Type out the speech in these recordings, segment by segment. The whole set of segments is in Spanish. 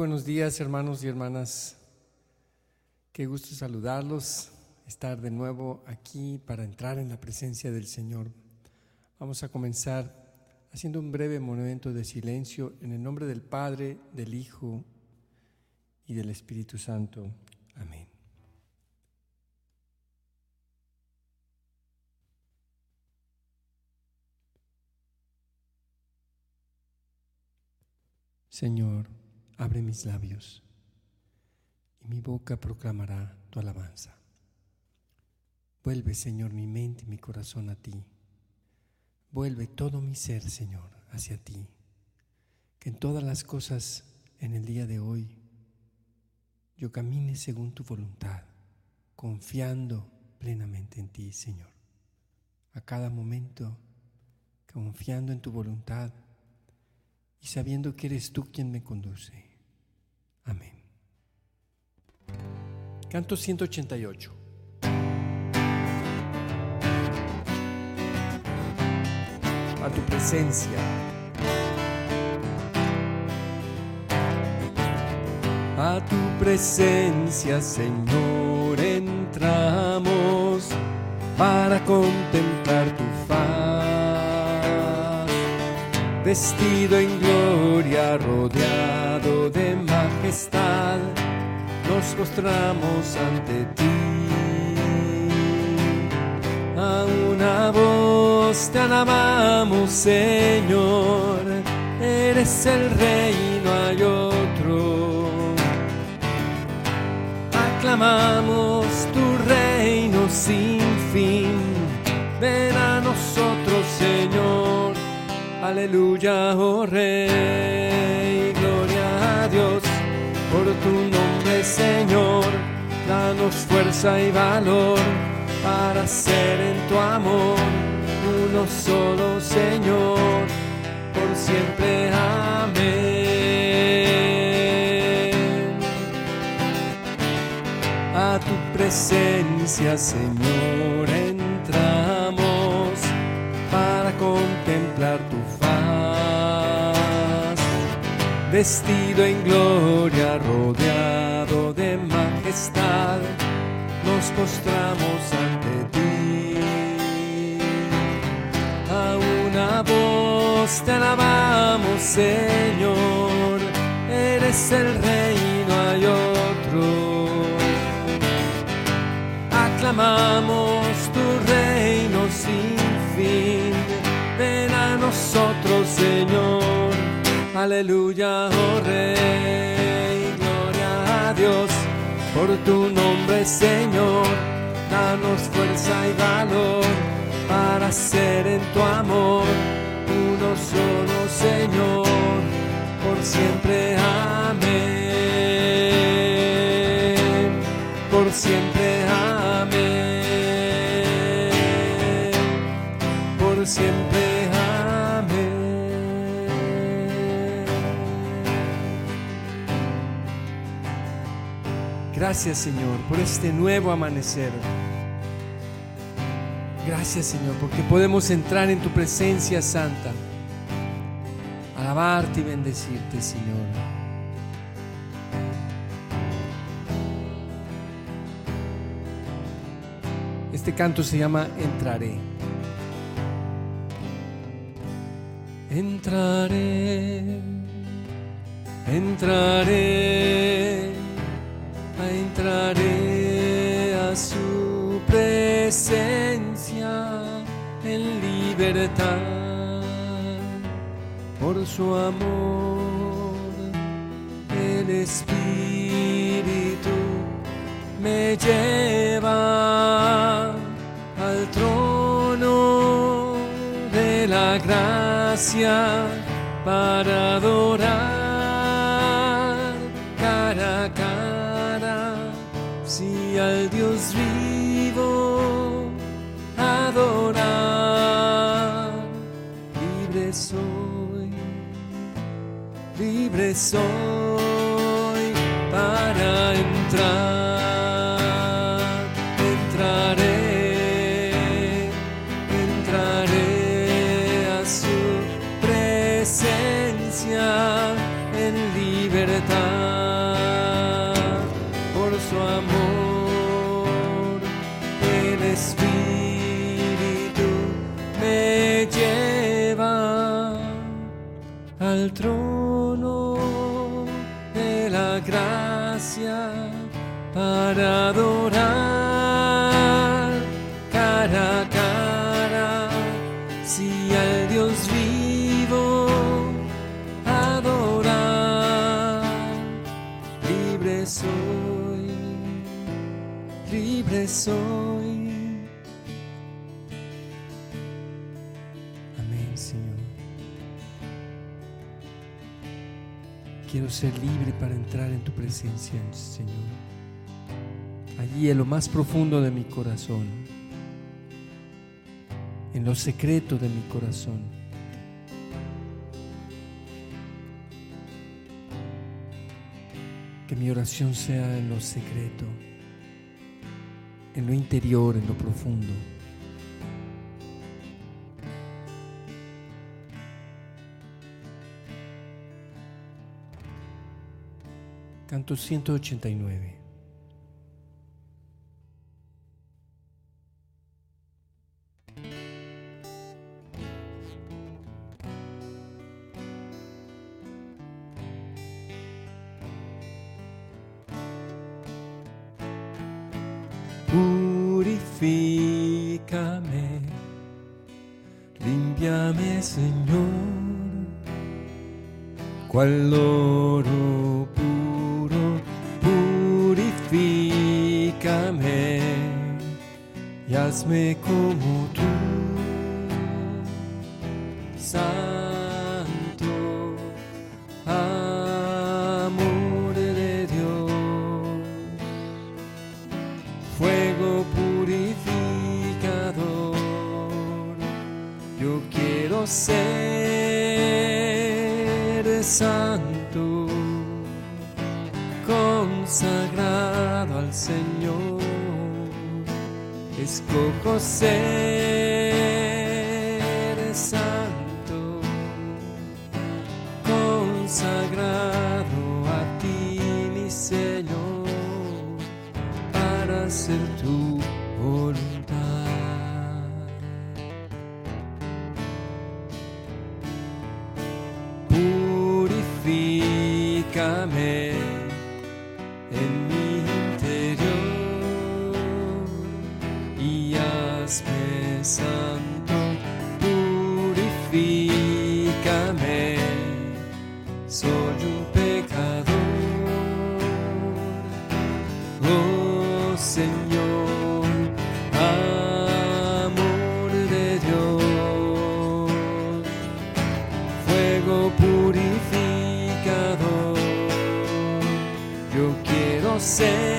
Buenos días, hermanos y hermanas. Qué gusto saludarlos, estar de nuevo aquí para entrar en la presencia del Señor. Vamos a comenzar haciendo un breve momento de silencio en el nombre del Padre, del Hijo y del Espíritu Santo. Amén. Señor, abre mis labios y mi boca proclamará tu alabanza. Vuelve, Señor, mi mente y mi corazón a ti. Vuelve todo mi ser, Señor, hacia ti. Que en todas las cosas en el día de hoy yo camine según tu voluntad, confiando plenamente en ti, Señor. A cada momento, confiando en tu voluntad y sabiendo que eres tú quien me conduce. Amén. Canto 188. A tu presencia. A tu presencia, Señor, entramos para contemplar tu faz. Vestido en gloria, rodeado de majestad, nos postramos ante ti. A una voz te alabamos, Señor, eres el rey, no hay otro. Aclamamos tu reino sin fin, ven a nosotros, Señor. Aleluya, oh Rey, Señor. Danos fuerza y valor para ser en tu amor uno solo, Señor, por siempre. Amén. A tu presencia, Señor, vestido en gloria, rodeado de majestad, nos postramos ante ti. A una voz te alabamos, Señor, eres el rey, no hay otro aclamamos tu reino sin fin. Ven a nosotros, Señor. Aleluya, oh Rey. Gloria a Dios por tu nombre, Señor. Danos fuerza y valor para ser en tu amor uno solo, Señor. Por siempre, amén. Por siempre, amén. Por siempre, Gracias, Señor, por este nuevo amanecer. Gracias, Señor, porque podemos entrar en tu presencia santa, alabarte y bendecirte, Señor. Este canto se llama Entraré. Entraré, entraré, entraré a su presencia en libertad por su amor. El Espíritu me lleva al trono de la gracia para adorar al Dios vivo adorar, libre soy, libre soy soy. Amén, Señor. Quiero ser libre para entrar en tu presencia, Señor allí en lo más profundo de mi corazón, en lo secreto de mi corazón. Que mi oración sea en lo secreto, en lo interior, en lo profundo. Canto 189. Purifícame, limpiame, Señor, cual oro puro, purifícame y hazme como tú. ser santo, consagrado a ti, mi Señor, para hacer tu voluntad. Say.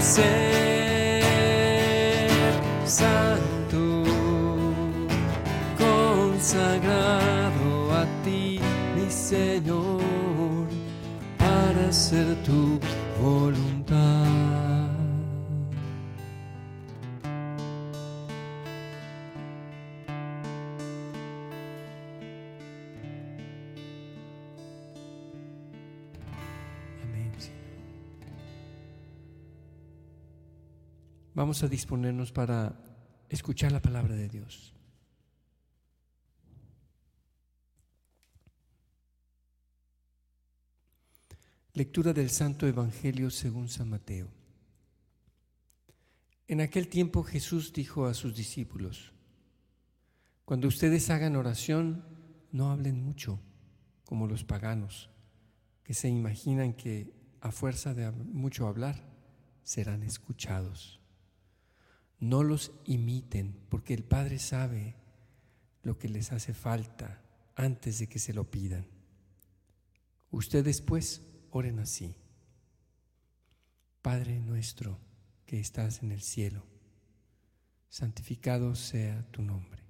ser santo, consagrado a ti, mi Señor, para ser tu voluntad. Vamos a disponernos para escuchar la palabra de Dios. Lectura del Santo Evangelio según San Mateo. En aquel tiempo Jesús dijo a sus discípulos, Cuando ustedes hagan oración, no hablen mucho, como los paganos, que se imaginan que a fuerza de mucho hablar serán escuchados. No los imiten, porque el Padre sabe lo que les hace falta antes de que se lo pidan. Ustedes pues oren así. Padre nuestro que estás en el cielo, santificado sea tu nombre.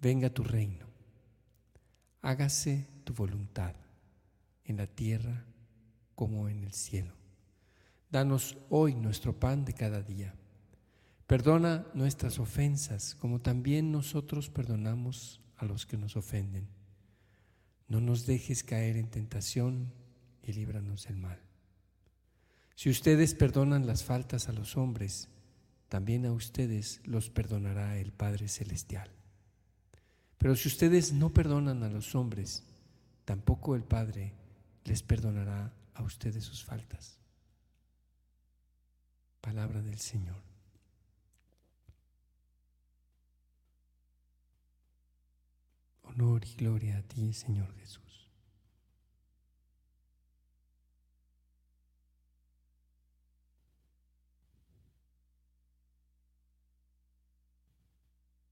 Venga tu reino. Hágase tu voluntad en la tierra como en el cielo. Danos hoy nuestro pan de cada día. Perdona nuestras ofensas como también nosotros perdonamos a los que nos ofenden. No nos dejes caer en tentación y líbranos del mal. Si ustedes perdonan las faltas a los hombres, también a ustedes los perdonará el Padre Celestial. Pero si ustedes no perdonan a los hombres, tampoco el Padre les perdonará a ustedes sus faltas. Palabra del Señor. Honor y gloria a ti, Señor Jesús.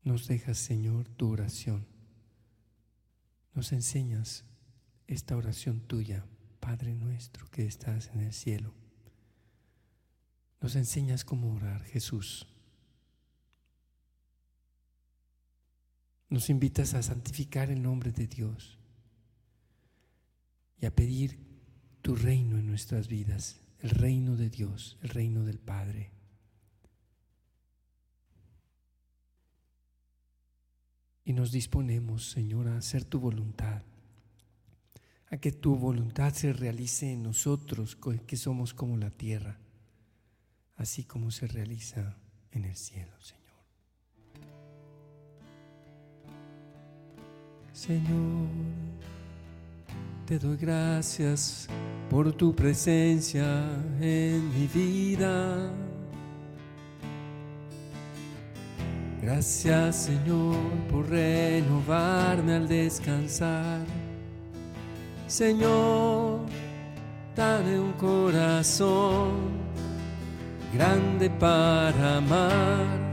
Nos dejas, Señor, tu oración. Nos enseñas esta oración tuya, Padre nuestro que estás en el cielo. Nos enseñas cómo orar, Jesús. Nos invitas a santificar el nombre de Dios y a pedir tu reino en nuestras vidas, el reino de Dios, el reino del Padre. Y nos disponemos, Señor, a hacer tu voluntad, a que tu voluntad se realice en nosotros, que somos como la tierra, así como se realiza en el cielo, Señor. Señor, te doy gracias por tu presencia en mi vida. Gracias Señor por renovarme al descansar. Señor, dame un corazón grande para amar.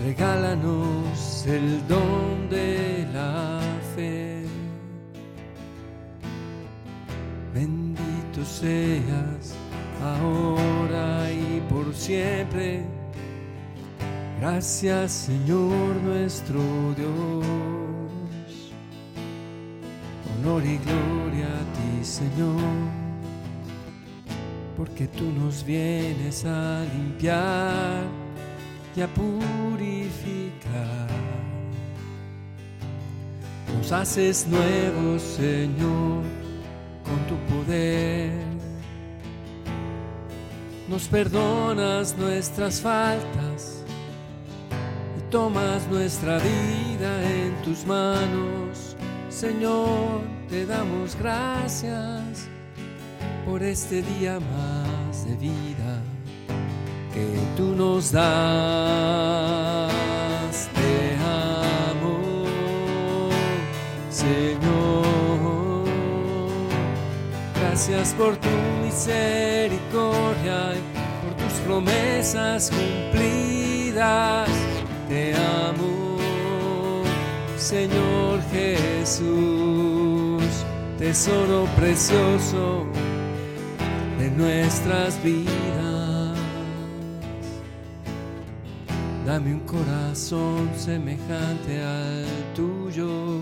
Regálanos el don de la Bendito seas ahora y por siempre Gracias Señor nuestro Dios. Honor y gloria a ti Señor, porque tú nos vienes a limpiar y a purificar. Nos haces nuevos Señor con tu poder. Nos perdonas nuestras faltas tomas nuestra vida en tus manos. Señor, te damos gracias por este día más de vida que tú nos das. Señor. Gracias por tu misericordia y por tus promesas cumplidas te amo, Señor Jesús, tesoro precioso de nuestras vidas. Dame un corazón semejante al tuyo,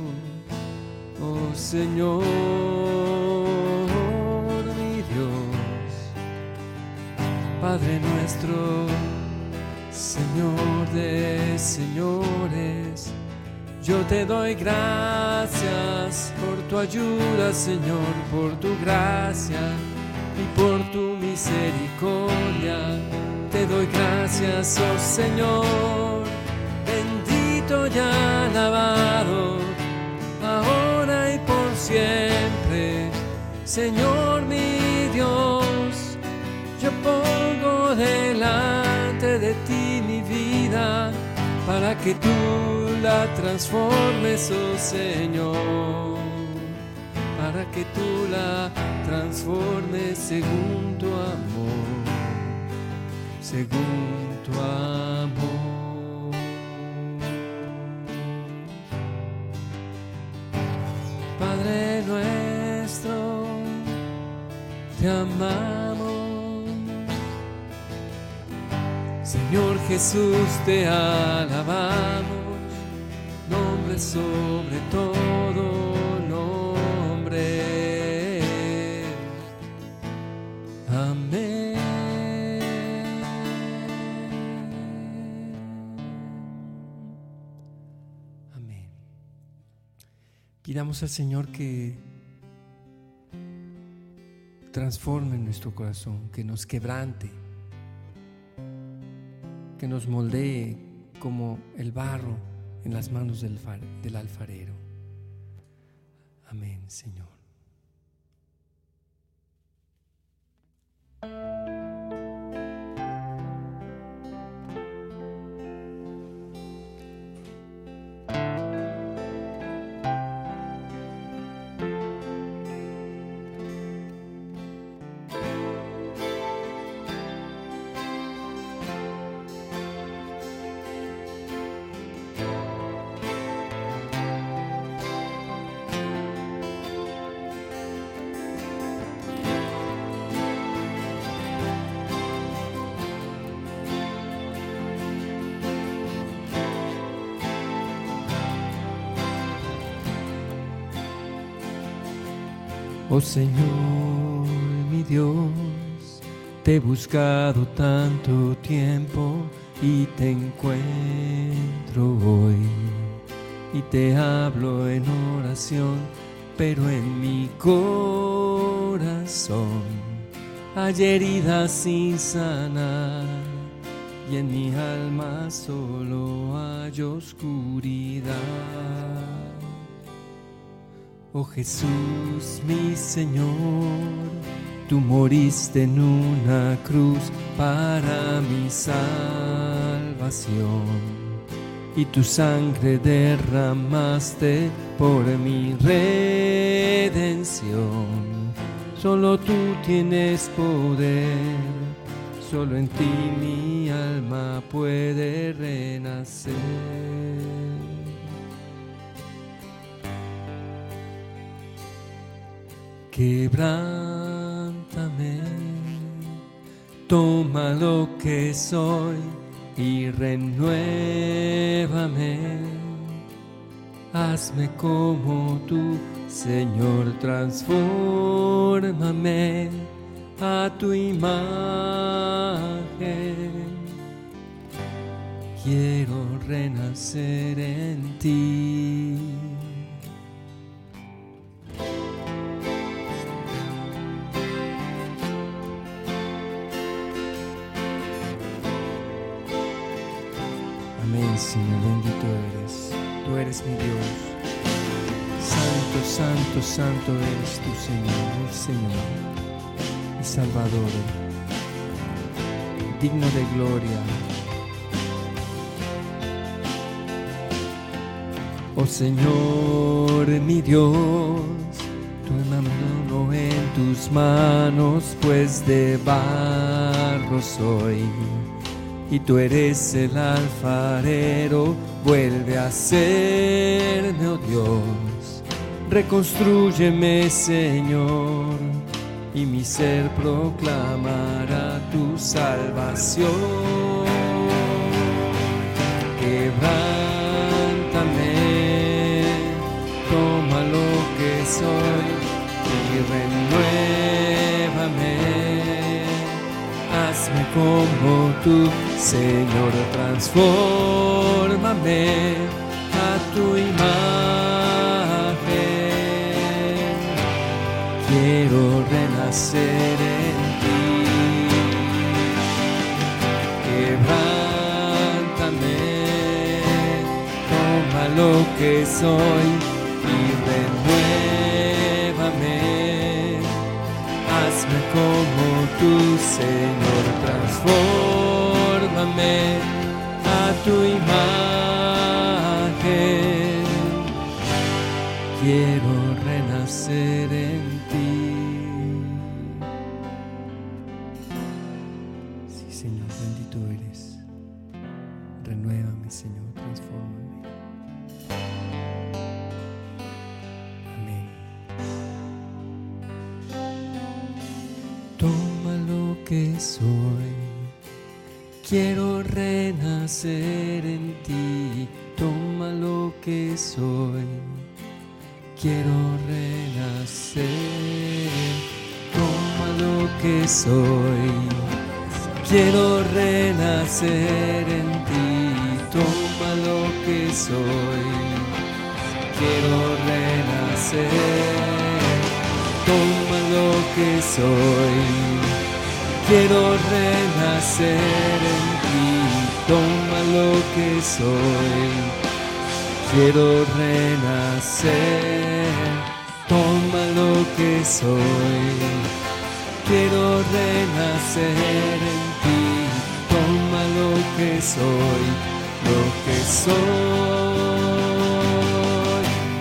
oh Señor, mi Dios, Padre nuestro Señor de señores, yo te doy gracias por tu ayuda, Señor, por tu gracia y por tu misericordia. Te doy gracias, oh Señor, bendito y alabado, siempre, Señor mi Dios, yo pongo delante de ti para que tú la transformes, oh Señor, para que tú la transformes según tu amor, según tu amor. Te amamos. Señor Jesús, te alabamos, nombre sobre todo nombre. Amén. Amén. Pidamos al Señor que transforme nuestro corazón, que nos quebrante que nos moldee como el barro en las manos del, alfarero. Amén, Señor. Oh Señor, mi Dios, te he buscado tanto tiempo y te encuentro hoy. Y te hablo en oración, pero en mi corazón hay heridas sin sanar y en mi alma solo hay oscuridad. Oh Jesús, mi Señor, tú moriste en una cruz para mi salvación y tu sangre derramaste por mi redención. Solo tú tienes poder, solo en ti mi alma puede renacer. Quebrántame, toma lo que soy y renuévame. Hazme como tú, Señor, transfórmame a tu imagen. Quiero renacer en ti. Mi Dios. Santo, santo, santo eres tu Señor, Señor, mi Salvador, digno de gloria. Oh Señor, mi Dios, tu en tus manos, pues de barro soy y tú eres el alfarero, vuelve a serme, oh Dios, reconstrúyeme, Señor, y mi ser proclamará tu salvación. Quebrántame, toma lo que soy y hazme como tú, Señor, transfórmame a tu imagen. Quiero renacer en ti. Quebrántame, toma lo que soy y renuévame. Hazme como tú, Señor a tu imagen. Quiero renacer en soy. Quiero renacer en ti, toma lo que soy. Quiero renacer toma lo que soy. Quiero renacer en ti, toma lo que soy. Quiero renacer, toma lo que soy. Quiero renacer en ti, toma lo que soy, lo que soy.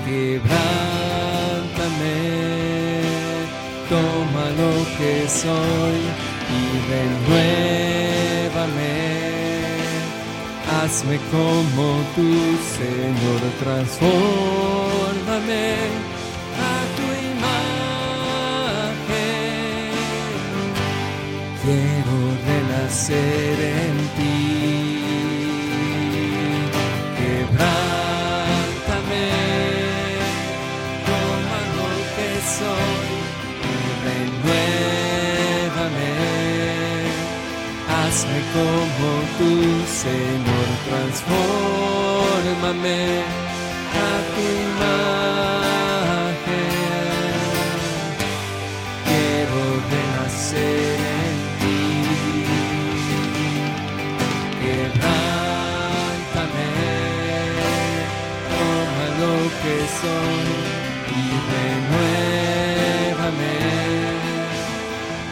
Quebrántame toma lo que soy y renuévame. Hazme como tu Señor, transfórmame Quiero renacer en ti. Quebrántame, toma lo que soy renuévame, hazme como tu Señor, transfórmame a tu imagen. Que soy y renuévame.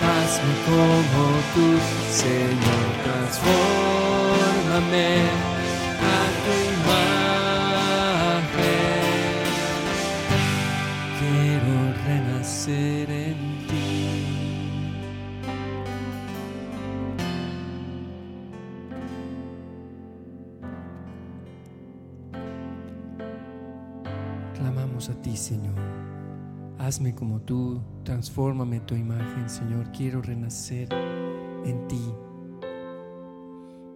Hazme como tu Señor, transfórmame A ti, Señor. Hazme como tú, transfórmame tu imagen, Señor. Quiero renacer en ti.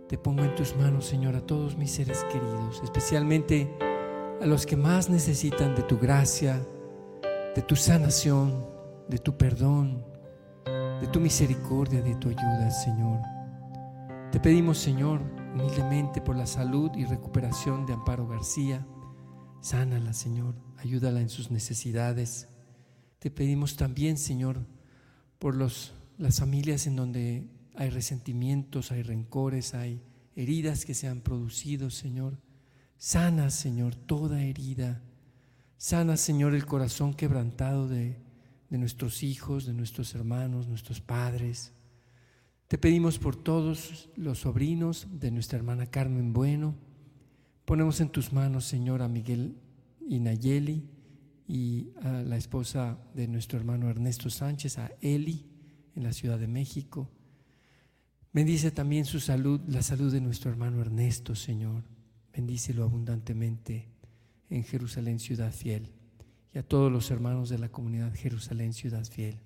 Te pongo en tus manos, Señor, a todos mis seres queridos, especialmente a los que más necesitan de tu gracia, de tu sanación, de tu perdón, de tu misericordia, de tu ayuda, Señor. Te pedimos, Señor, humildemente por la salud y recuperación de Amparo García. Sánala, Señor. Ayúdala en sus necesidades. Te pedimos también, Señor, por los, las familias en donde hay resentimientos, hay rencores, hay heridas que se han producido, Señor. Sana, Señor, toda herida. Sana, Señor, el corazón quebrantado de, de nuestros hijos, de nuestros hermanos, nuestros padres. Te pedimos por todos los sobrinos de nuestra hermana Carmen Bueno. Ponemos en tus manos, Señor, a Miguel y Nayeli y a la esposa de nuestro hermano Ernesto Sánchez, a Eli, en la Ciudad de México. Bendice también su salud, la salud de nuestro hermano Ernesto, Señor. Bendícelo abundantemente en Jerusalén, ciudad fiel. Y a todos los hermanos de la comunidad Jerusalén, ciudad fiel.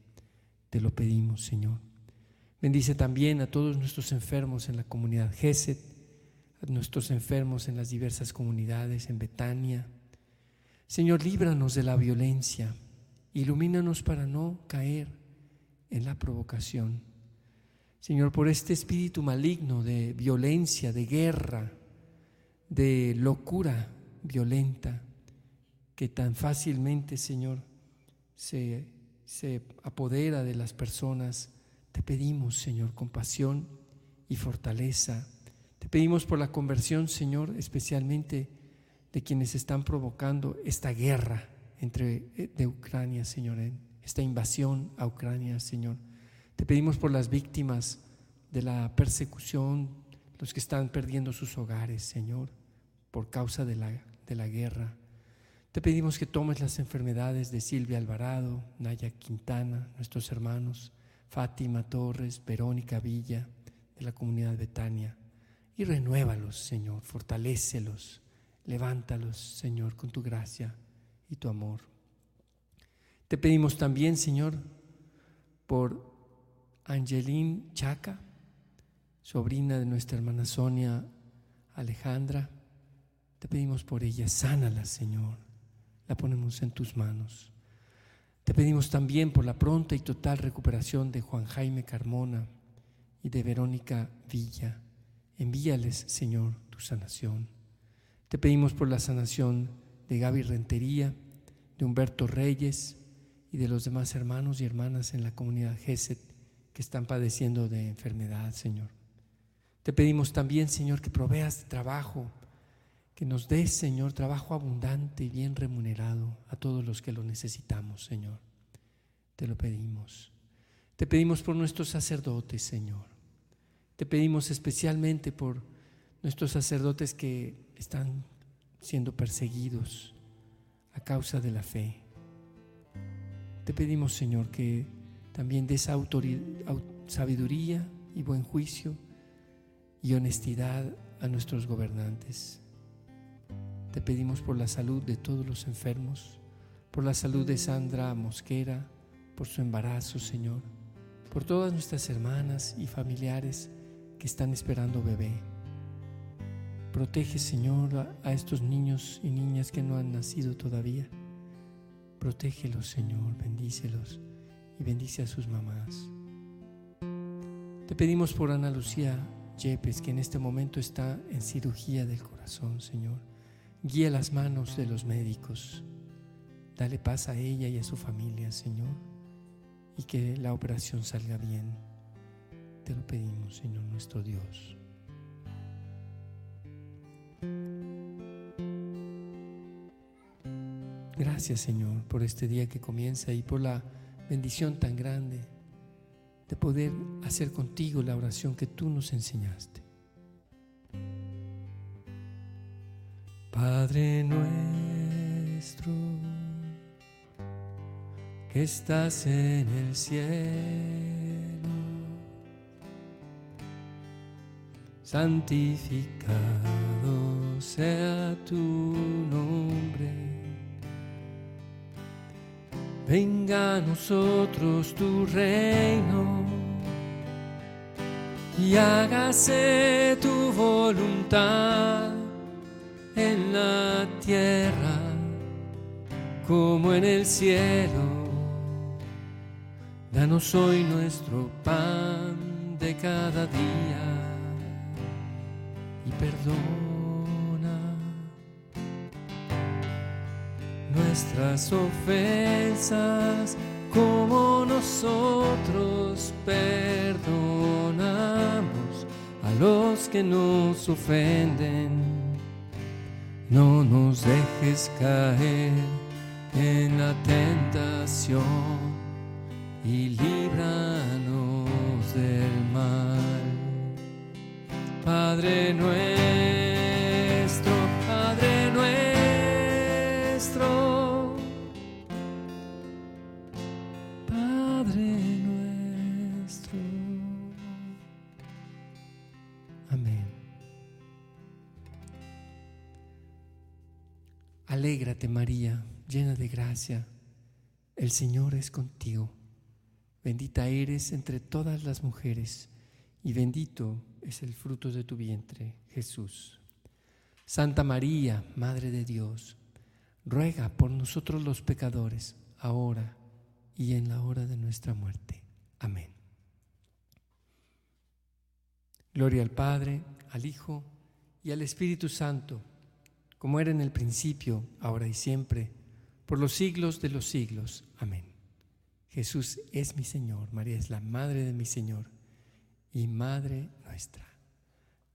Te lo pedimos, Señor. Bendice también a todos nuestros enfermos en la comunidad Geset, a nuestros enfermos en las diversas comunidades, en Betania, Señor, líbranos de la violencia, ilumínanos para no caer en la provocación. Señor, por este espíritu maligno de violencia, de guerra, de locura violenta, que tan fácilmente, Señor, se, se apodera de las personas, te pedimos, Señor, compasión y fortaleza. Te pedimos por la conversión, Señor, especialmente de quienes están provocando esta guerra entre eh, de Ucrania, Señor, esta invasión a Ucrania, Señor. Te pedimos por las víctimas de la persecución, los que están perdiendo sus hogares, Señor, por causa de la, de la guerra. Te pedimos que tomes las enfermedades de Silvia Alvarado, Naya Quintana, nuestros hermanos, Fátima Torres, Verónica Villa, de la comunidad Betania, y renuévalos, Señor, fortalécelos Levántalos, Señor, con tu gracia y tu amor. Te pedimos también, Señor, por Angeline Chaca, sobrina de nuestra hermana Sonia Alejandra. Te pedimos por ella, sánala, Señor. La ponemos en tus manos. Te pedimos también por la pronta y total recuperación de Juan Jaime Carmona y de Verónica Villa. Envíales, Señor, tu sanación. Te pedimos por la sanación de Gaby Rentería, de Humberto Reyes y de los demás hermanos y hermanas en la comunidad GESET que están padeciendo de enfermedad, Señor. Te pedimos también, Señor, que proveas trabajo, que nos des, Señor, trabajo abundante y bien remunerado a todos los que lo necesitamos, Señor. Te lo pedimos. Te pedimos por nuestros sacerdotes, Señor. Te pedimos especialmente por nuestros sacerdotes que están siendo perseguidos a causa de la fe. Te pedimos, Señor, que también des sabiduría y buen juicio y honestidad a nuestros gobernantes. Te pedimos por la salud de todos los enfermos, por la salud de Sandra Mosquera, por su embarazo, Señor, por todas nuestras hermanas y familiares que están esperando bebé. Protege, Señor, a estos niños y niñas que no han nacido todavía. Protégelos, Señor, bendícelos y bendice a sus mamás. Te pedimos por Ana Lucía Yepes, que en este momento está en cirugía del corazón, Señor Guía las manos de los médicos. Dale paz a ella y a su familia, Señor, y que la operación salga bien. Te lo pedimos, Señor nuestro Dios. Gracias, Señor, por este día que comienza y por la bendición tan grande de poder hacer contigo la oración que tú nos enseñaste. Padre nuestro, que estás en el cielo, santificado sea tu nombre. Venga a nosotros tu reino y hágase tu voluntad en la tierra como en el cielo. Danos hoy nuestro pan de cada día y perdona nuestras ofensas como nosotros perdonamos a los que nos ofenden no nos dejes caer en la tentación y líbranos del mal. Padre nuestro, Padre nuestro, Padre nuestro. Amén. Alégrate María, llena de gracia, el Señor es contigo. Bendita eres entre todas las mujeres y bendito es el fruto de tu vientre, Jesús. Santa María, Madre de Dios, ruega por nosotros los pecadores, ahora y en la hora de nuestra muerte. Amén. Gloria al Padre, al Hijo y al Espíritu Santo como era en el principio, ahora y siempre, por los siglos de los siglos. Amén. Jesús es mi Señor, María es la Madre de mi Señor y Madre nuestra.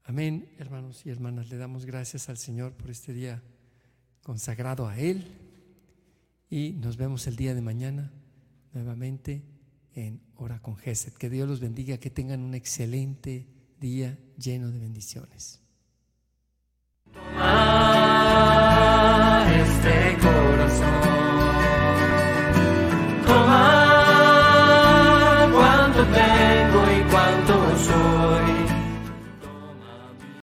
Amén, hermanos y hermanas, le damos gracias al Señor por este día consagrado a Él y nos vemos el día de mañana nuevamente en Hora con Gesed. Que Dios los bendiga, que tengan un excelente día lleno de bendiciones. Toma este corazón, toma cuanto tengo.